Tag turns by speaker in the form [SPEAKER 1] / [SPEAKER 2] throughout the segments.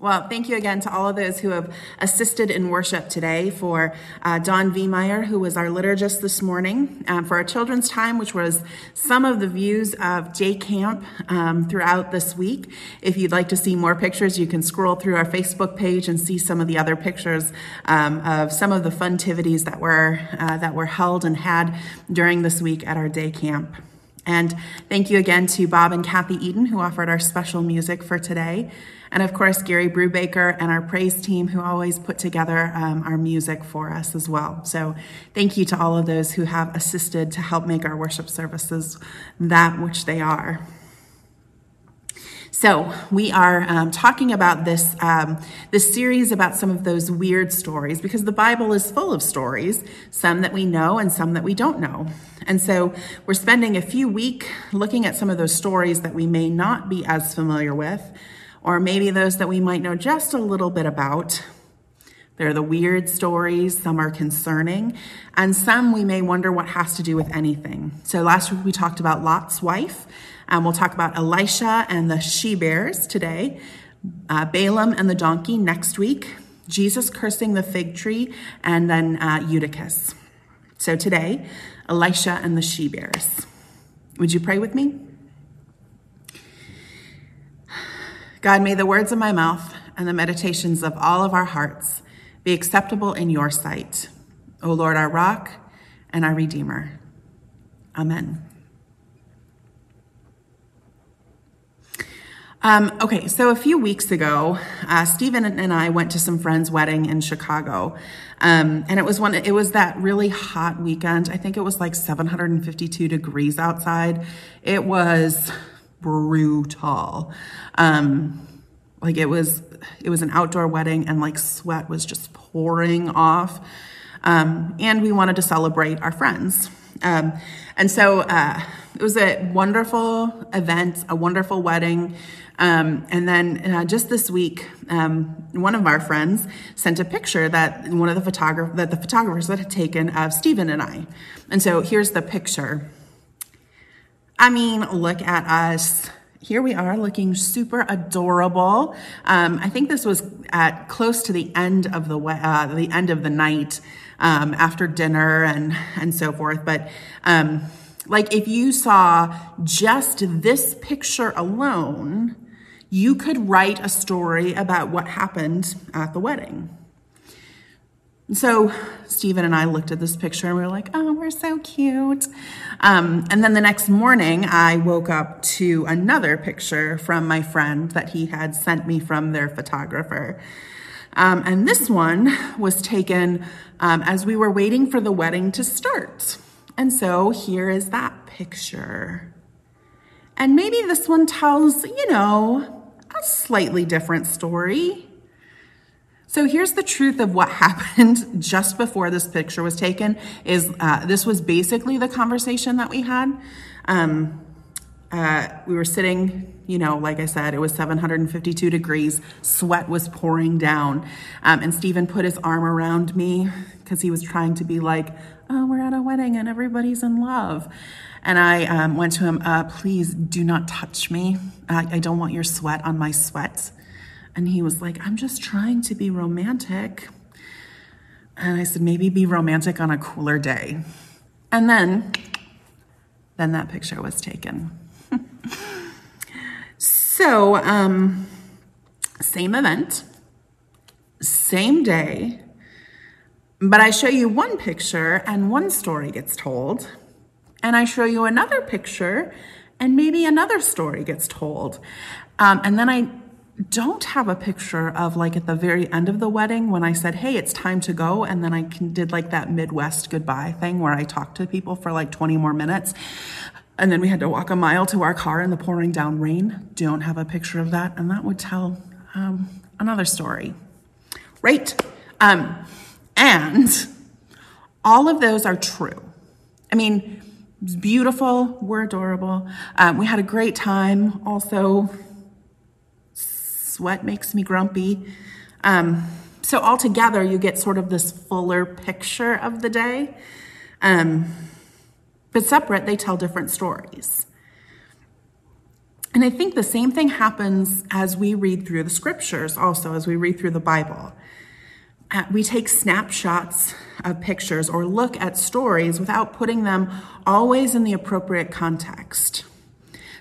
[SPEAKER 1] Well, thank you again to all of those who have assisted in worship today. For uh, Don Viemeyer, who was our liturgist this morning, um, for our children's time, which was some of the views of day camp um, throughout this week. If you'd like to see more pictures, you can scroll through our Facebook page and see some of the other pictures um, of some of the funtivities that were uh, that were held and had during this week at our day camp. And thank you again to Bob and Kathy Eden, who offered our special music for today. And of course, Gary Brubaker and our praise team who always put together um, our music for us as well. So thank you to all of those who have assisted to help make our worship services that which they are. So we are um, talking about this um, this series about some of those weird stories because the Bible is full of stories, some that we know and some that we don't know. And so we're spending a few weeks looking at some of those stories that we may not be as familiar with, or maybe those that we might know just a little bit about. They're the weird stories, some are concerning, and some we may wonder what has to do with anything. So last week we talked about Lot's wife, and we'll talk about Elisha and the she bears today, uh, Balaam and the donkey next week, Jesus cursing the fig tree, and then uh, Eutychus. So today, Elisha and the she bears. Would you pray with me? God, may the words of my mouth and the meditations of all of our hearts be acceptable in your sight, O Lord, our rock and our redeemer. Amen. Um, okay, so a few weeks ago, uh, Stephen and I went to some friend's wedding in Chicago, um, and it was one. It was that really hot weekend. I think it was like 752 degrees outside. It was brutal. Um, like it was, it was an outdoor wedding and like sweat was just pouring off. Um, and we wanted to celebrate our friends. Um, and so uh, it was a wonderful event, a wonderful wedding. Um, and then uh, just this week, um, one of our friends sent a picture that one of the photograph that the photographers that had taken of Stephen and I. And so here's the picture. I mean, look at us. Here we are looking super adorable. Um, I think this was at close to the end of the uh, the end of the night um, after dinner and and so forth. But um, like if you saw just this picture alone, you could write a story about what happened at the wedding. So Stephen and I looked at this picture and we were like, oh, we're so cute. Um, and then the next morning, I woke up to another picture from my friend that he had sent me from their photographer. Um, and this one was taken um, as we were waiting for the wedding to start. And so here is that picture. And maybe this one tells, you know, a slightly different story. So here's the truth of what happened just before this picture was taken is uh, this was basically the conversation that we had. Um, uh, we were sitting, you know, like I said, it was 752 degrees. Sweat was pouring down. Um, and Stephen put his arm around me because he was trying to be like, oh, we're at a wedding and everybody's in love. And I um, went to him, uh, please do not touch me. I don't want your sweat on my sweat. And he was like, I'm just trying to be romantic. And I said, maybe be romantic on a cooler day. And then, then that picture was taken. So, um, same event, same day, but I show you one picture and one story gets told, and I show you another picture and maybe another story gets told. Um, and then I don't have a picture of like at the very end of the wedding when I said, hey, it's time to go. And then I did like that Midwest goodbye thing where I talked to people for like 20 more minutes. And then we had to walk a mile to our car in the pouring down rain. Don't have a picture of that. And that would tell um, another story. Right? Um, and all of those are true. I mean, it's beautiful. We're adorable. Um, we had a great time. Also, sweat makes me grumpy. Um, so altogether, you get sort of this fuller picture of the day. Um, but separate, they tell different stories. And I think the same thing happens as we read through the scriptures, also, as we read through the Bible. Uh, we take snapshots of pictures or look at stories without putting them always in the appropriate context.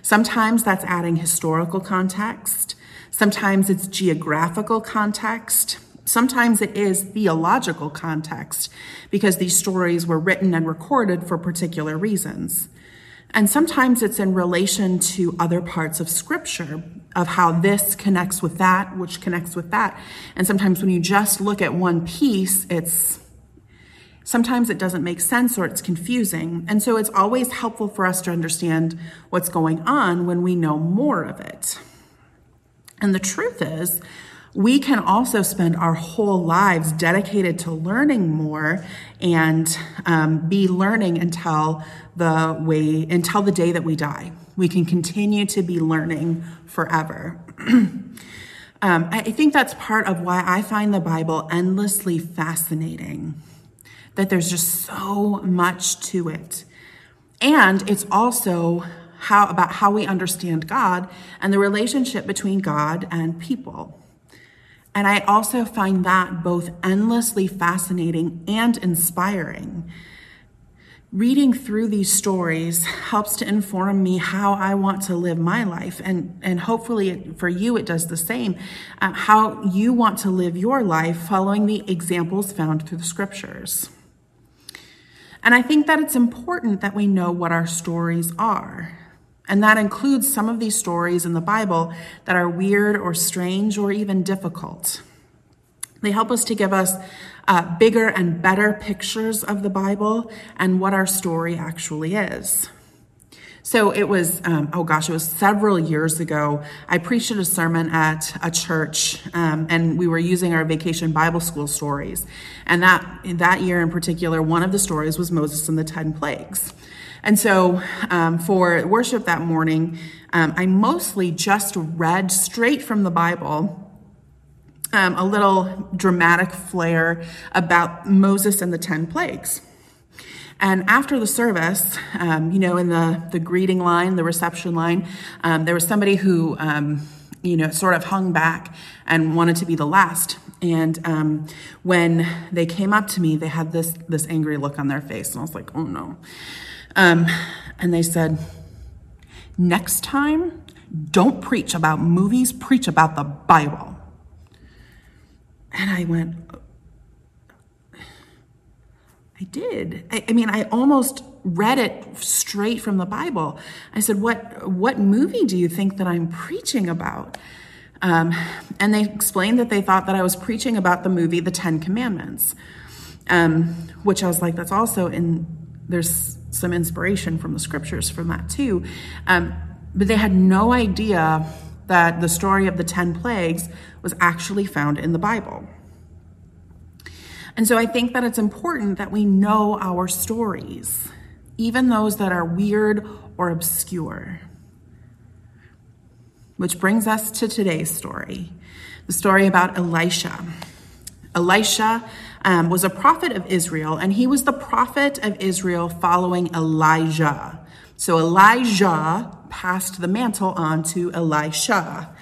[SPEAKER 1] Sometimes that's adding historical context. Sometimes it's geographical context. Sometimes it is theological context because these stories were written and recorded for particular reasons. And sometimes it's in relation to other parts of scripture, of how this connects with that, which connects with that. And sometimes when you just look at one piece, it's sometimes it doesn't make sense or it's confusing. And so it's always helpful for us to understand what's going on when we know more of it. And the truth is, we can also spend our whole lives dedicated to learning more and um, be learning until the way until the day that we die. We can continue to be learning forever. um, I think that's part of why I find the Bible endlessly fascinating. That there's just so much to it, and it's also how about how we understand God and the relationship between God and people. And I also find that both endlessly fascinating and inspiring. Reading through these stories helps to inform me how I want to live my life. And, and hopefully for you, it does the same. Uh, how you want to live your life following the examples found through the scriptures. And I think that it's important that we know what our stories are. And that includes some of these stories in the Bible that are weird or strange or even difficult. They help us to give us uh, bigger and better pictures of the Bible and what our story actually is. So it was, um, oh gosh, it was several years ago. I preached a sermon at a church, um, and we were using our vacation Bible school stories. And that that year in particular, one of the stories was Moses and the ten plagues. And so um, for worship that morning, um, I mostly just read straight from the Bible. Um, a little dramatic flair about Moses and the 10 plagues. And after the service, um, you know, in the, the greeting line, the reception line, um, there was somebody who, um, you know, sort of hung back and wanted to be the last. And um, when they came up to me, they had this this angry look on their face, and I was like, "Oh no!" Um, and they said, next time, don't preach about movies, preach about the Bible. And I went, I did. I, I, mean, I almost read it straight from the Bible. I said, "What what movie do you think that I'm preaching about?" Um, and they explained that they thought that I was preaching about the movie The Ten Commandments, um, which I was like, "That's also in there's some inspiration from the scriptures from that too. Um, but they had no idea that the story of the 10 plagues was actually found in the Bible. And so I think that it's important that we know our stories, even those that are weird or obscure. Which brings us to today's story the story about Elisha. Elisha um, was a prophet of Israel, and he was the prophet of Israel following Elijah. So Elijah passed the mantle on to Elisha.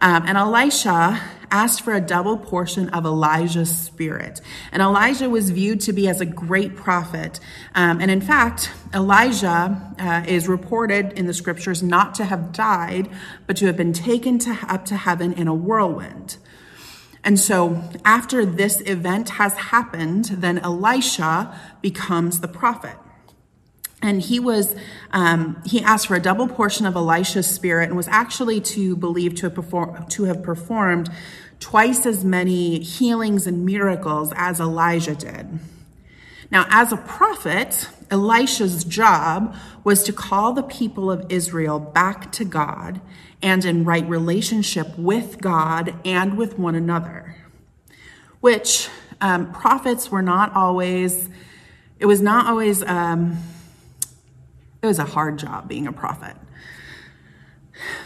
[SPEAKER 1] Um, and Elisha asked for a double portion of Elijah's spirit. And Elijah was viewed to be as a great prophet. Um, and in fact, Elijah uh, is reported in the scriptures not to have died, but to have been taken to, up to heaven in a whirlwind. And so after this event has happened, then Elisha becomes the prophet. And he was, um, he asked for a double portion of Elisha's spirit and was actually to believe to have, perform, to have performed twice as many healings and miracles as Elijah did. Now, as a prophet, Elisha's job was to call the people of Israel back to God and in right relationship with God and with one another, which um, prophets were not always, it was not always, um, it was a hard job being a prophet.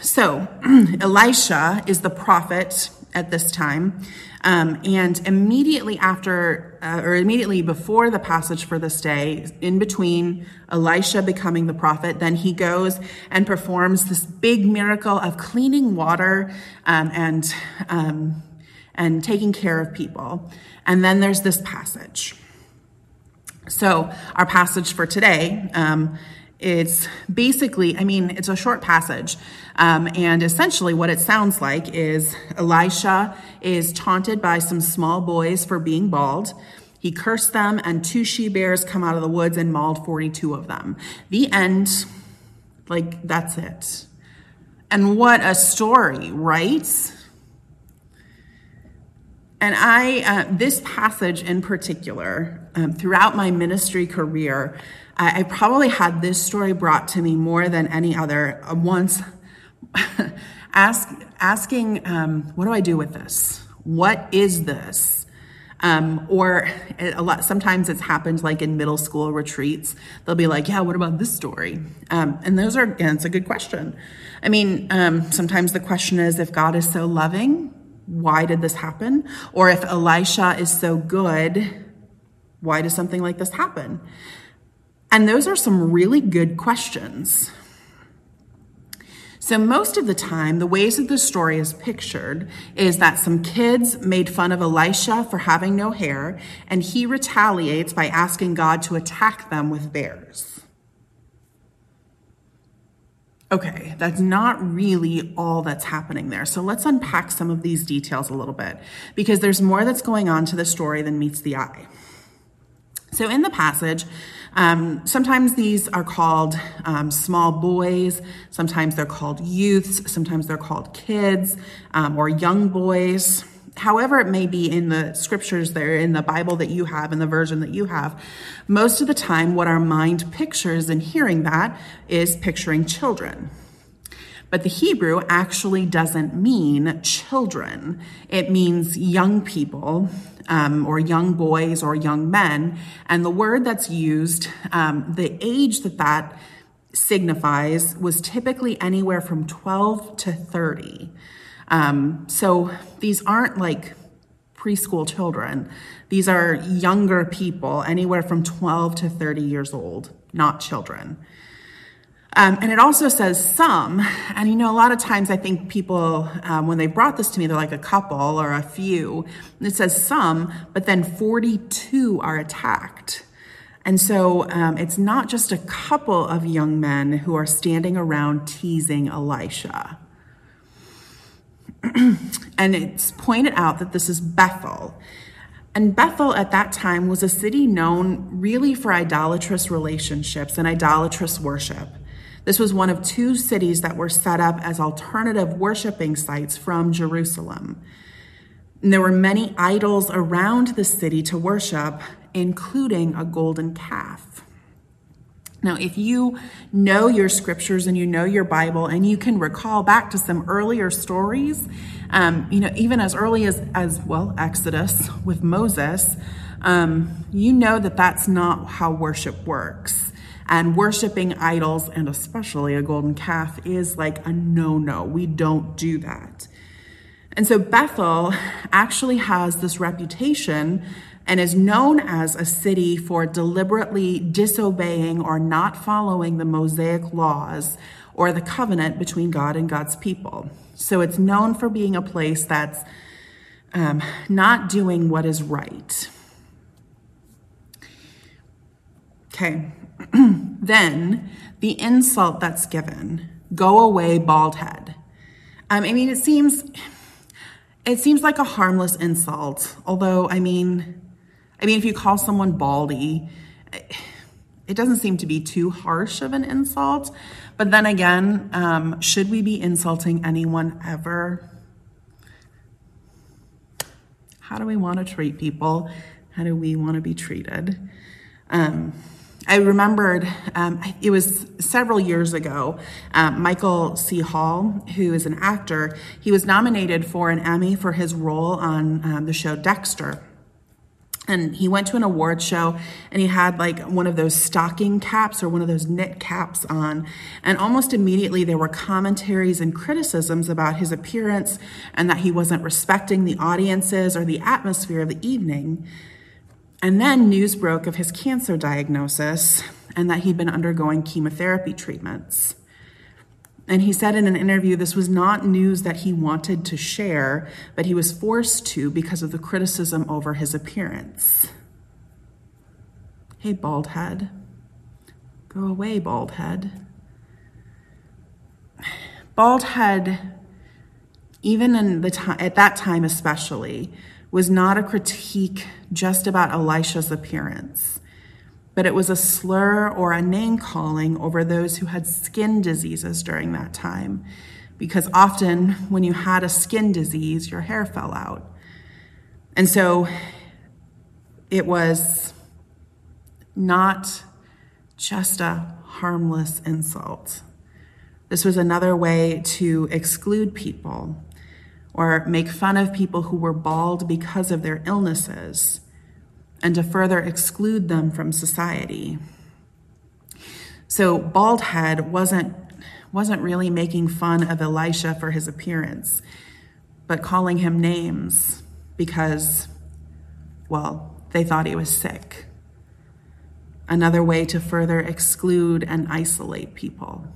[SPEAKER 1] So, Elisha is the prophet at this time. Um, and immediately after, uh, or immediately before the passage for this day, in between Elisha becoming the prophet, then he goes and performs this big miracle of cleaning water um, and um, and taking care of people. And then there's this passage. So our passage for today um, it's basically, I mean, it's a short passage. Um, and essentially, what it sounds like is Elisha is taunted by some small boys for being bald. He cursed them, and two she bears come out of the woods and mauled 42 of them. The end, like, that's it. And what a story, right? And I, uh, this passage in particular, um, throughout my ministry career, I, I, probably had this story brought to me more than any other. Uh, once, ask, asking, um, what do I do with this? What is this? Um, or a lot, sometimes it's happened like in middle school retreats. They'll be like, yeah, what about this story? Um, and those are, and it's a good question. I mean, um, sometimes the question is if God is so loving, why did this happen? Or if Elisha is so good, why does something like this happen? And those are some really good questions. So, most of the time, the ways that the story is pictured is that some kids made fun of Elisha for having no hair, and he retaliates by asking God to attack them with bears. Okay, that's not really all that's happening there. So let's unpack some of these details a little bit because there's more that's going on to the story than meets the eye. So in the passage, um, sometimes these are called um, small boys, sometimes they're called youths, sometimes they're called kids um, or young boys however it may be in the scriptures there, in the Bible that you have, in the version that you have, most of the time, what our mind pictures in hearing that is picturing children. But the Hebrew actually doesn't mean children, it means young people. Um, or young boys or young men. And the word that's used, um, the age that that signifies was typically anywhere from 12 to 30. Um, so these aren't like preschool children. These are younger people, anywhere from 12 to 30 years old, not children. Um, and it also says some, and you know, a lot of times I think people, um, when they brought this to me, they're like a couple or a few. It says some, but then 42 are attacked. And so um, it's not just a couple of young men who are standing around teasing Elisha. and it's pointed out that this is Bethel. And Bethel at that time was a city known really for idolatrous relationships and idolatrous worship. This was one of two cities that were set up as alternative worshiping sites from Jerusalem. And there were many idols around the city to worship, including a golden calf. Now, if you know your scriptures and you know your Bible and you can recall back to some earlier stories, um, you know, even as early as, as well, Exodus with Moses, um, you know that that's not how worship works. And worshiping idols, and especially a golden calf, is like a no no. We don't do that. And so Bethel actually has this reputation and is known as a city for deliberately disobeying or not following the Mosaic laws or the covenant between God and God's people. So it's known for being a place that's um, not doing what is right. Okay, then the insult that's given go away, bald head. Um, I mean, it seems. It seems like a harmless insult, although, I mean, I mean, if you call someone baldy, it doesn't seem to be too harsh of an insult. But then again, um, should we be insulting anyone ever? How do we want to treat people? How do we want to be treated? Um, I remembered um, it was several years ago. Um, Michael C. Hall, who is an actor, he was nominated for an Emmy for his role on um, the show Dexter. And he went to an award show and he had like one of those stocking caps or one of those knit caps on. And almost immediately there were commentaries and criticisms about his appearance and that he wasn't respecting the audiences or the atmosphere of the evening. And then news broke of his cancer diagnosis and that he'd been undergoing chemotherapy treatments and he said in an interview this was not news that he wanted to share, but he was forced to because of the criticism over his appearance. Hey, bald head. Go away, bald head. Bald head, even in the time, at that time especially, was not a critique just about Elisha's appearance but it was a slur or a name calling over those who had skin diseases during that time. Because often, when you had a skin disease, your hair fell out. And so it was not just a harmless insult. This was another way to exclude people or make fun of people who were bald because of their illnesses and to further exclude them from society. So Baldhead wasn't wasn't really making fun of Elisha for his appearance, but calling him names because well, they thought he was sick. Another way to further exclude and isolate people.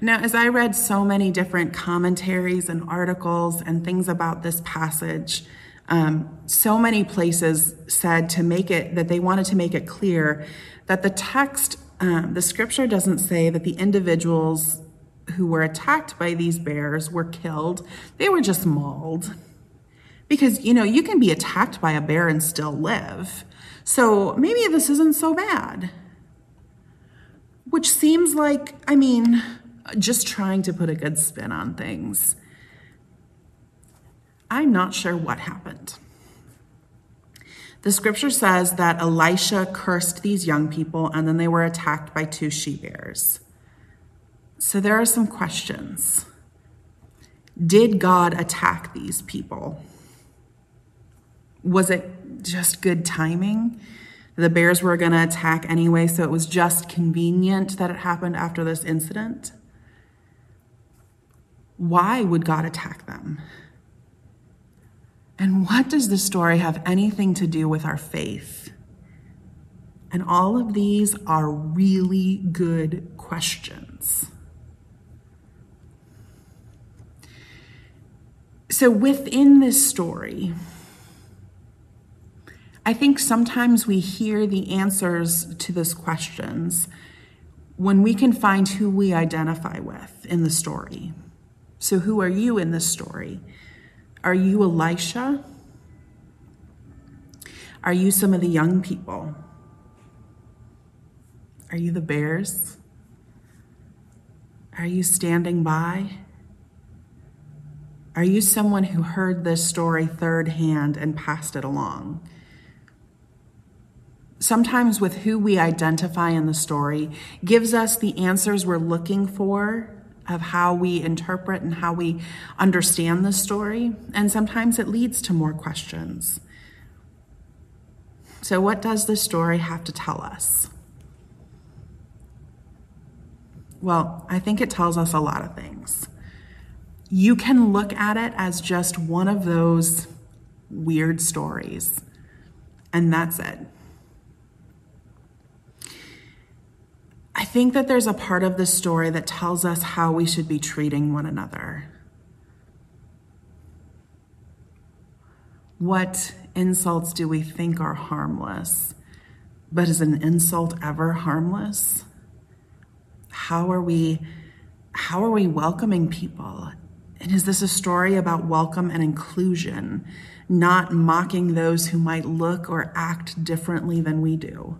[SPEAKER 1] Now, as I read so many different commentaries and articles and things about this passage, um, so many places said to make it that they wanted to make it clear that the text, um, the scripture doesn't say that the individuals who were attacked by these bears were killed, they were just mauled. Because, you know, you can be attacked by a bear and still live. So maybe this isn't so bad. Which seems like, I mean, just trying to put a good spin on things. I'm not sure what happened. The scripture says that Elisha cursed these young people and then they were attacked by two she bears. So there are some questions. Did God attack these people? Was it just good timing? The bears were going to attack anyway, so it was just convenient that it happened after this incident. Why would God attack them? And what does this story have anything to do with our faith? And all of these are really good questions. So, within this story, I think sometimes we hear the answers to those questions when we can find who we identify with in the story. So, who are you in this story? Are you Elisha? Are you some of the young people? Are you the bears? Are you standing by? Are you someone who heard this story third hand and passed it along? Sometimes, with who we identify in the story, gives us the answers we're looking for of how we interpret and how we understand the story. And sometimes it leads to more questions. So, what does the story have to tell us? Well, I think it tells us a lot of things. You can look at it as just one of those weird stories, and that's it. I think that there's a part of the story that tells us how we should be treating one another. What insults do we think are harmless? But is an insult ever harmless? How are we how are we welcoming people? And is this a story about welcome and inclusion, not mocking those who might look or act differently than we do?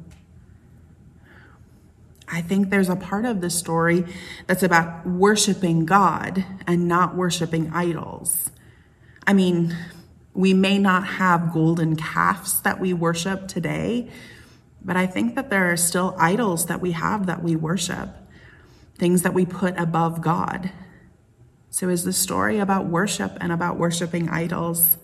[SPEAKER 1] I think there's a part of the story that's about worshiping God and not worshiping idols. I mean, we may not have golden calves that we worship today, but I think that there are still idols that we have that we worship, things that we put above God. So, is the story about worship and about worshiping idols?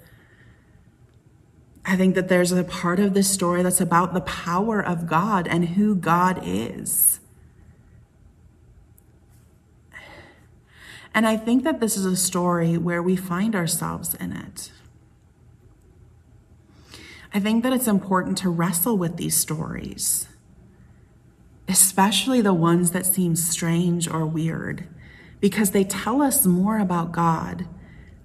[SPEAKER 1] I think that there's a part of this story that's about the power of God and who God is. And I think that this is a story where we find ourselves in it. I think that it's important to wrestle with these stories, especially the ones that seem strange or weird, because they tell us more about God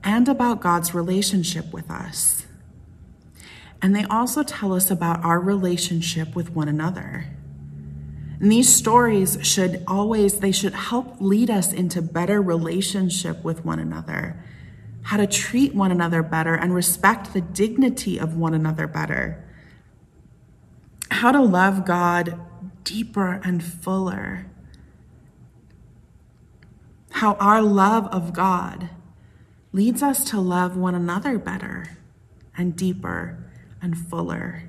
[SPEAKER 1] and about God's relationship with us. And they also tell us about our relationship with one another. And these stories should always they should help lead us into better relationship with one another. How to treat one another better and respect the dignity of one another better. How to love God deeper and fuller. How our love of God leads us to love one another better and deeper and fuller.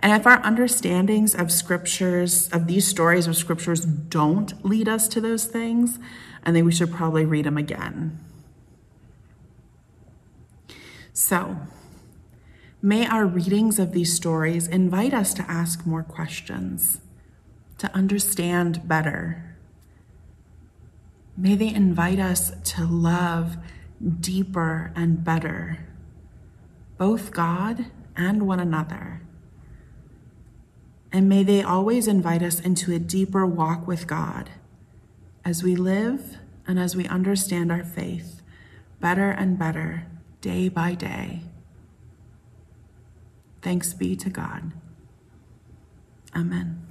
[SPEAKER 1] And if our understandings of scriptures, of these stories of scriptures, don't lead us to those things, I think we should probably read them again. So, may our readings of these stories invite us to ask more questions, to understand better. May they invite us to love deeper and better, both God and one another and may they always invite us into a deeper walk with God as we live and as we understand our faith better and better day by day. Thanks be to God. Amen.